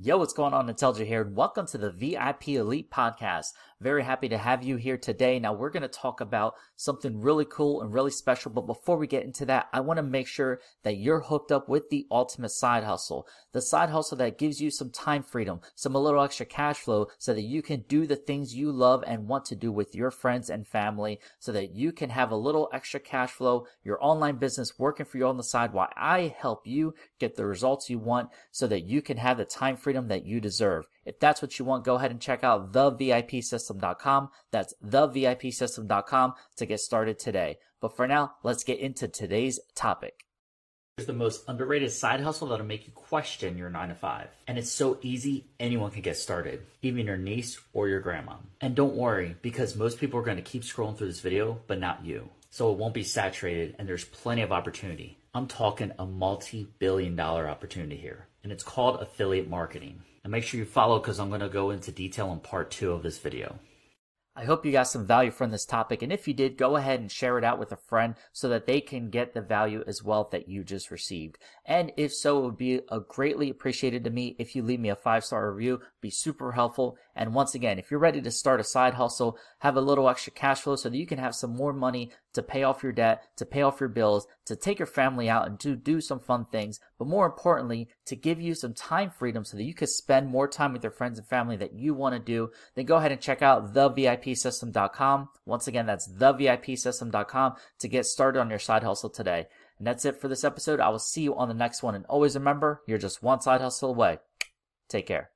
Yo, what's going on? Intelligent here, and welcome to the VIP Elite Podcast. Very happy to have you here today. Now, we're going to talk about something really cool and really special. But before we get into that, I want to make sure that you're hooked up with the ultimate side hustle, the side hustle that gives you some time freedom, some a little extra cash flow so that you can do the things you love and want to do with your friends and family so that you can have a little extra cash flow, your online business working for you on the side while I help you get the results you want so that you can have the time freedom that you deserve. If that's what you want, go ahead and check out thevipsystem.com. That's thevipsystem.com to get started today. But for now, let's get into today's topic. Here's the most underrated side hustle that'll make you question your 9 to 5. And it's so easy, anyone can get started, even your niece or your grandma. And don't worry, because most people are going to keep scrolling through this video, but not you. So it won't be saturated and there's plenty of opportunity. I'm talking a multi billion dollar opportunity here, and it's called affiliate marketing. And make sure you follow because I'm going to go into detail in part two of this video. I hope you got some value from this topic. And if you did, go ahead and share it out with a friend so that they can get the value as well that you just received. And if so, it would be greatly appreciated to me if you leave me a five star review, be super helpful. And once again, if you're ready to start a side hustle, have a little extra cash flow so that you can have some more money to pay off your debt, to pay off your bills, to take your family out and to do some fun things, but more importantly, to give you some time freedom so that you can spend more time with your friends and family that you want to do, then go ahead and check out thevipsystem.com. Once again, that's thevipsystem.com to get started on your side hustle today. And that's it for this episode. I will see you on the next one. And always remember, you're just one side hustle away. Take care.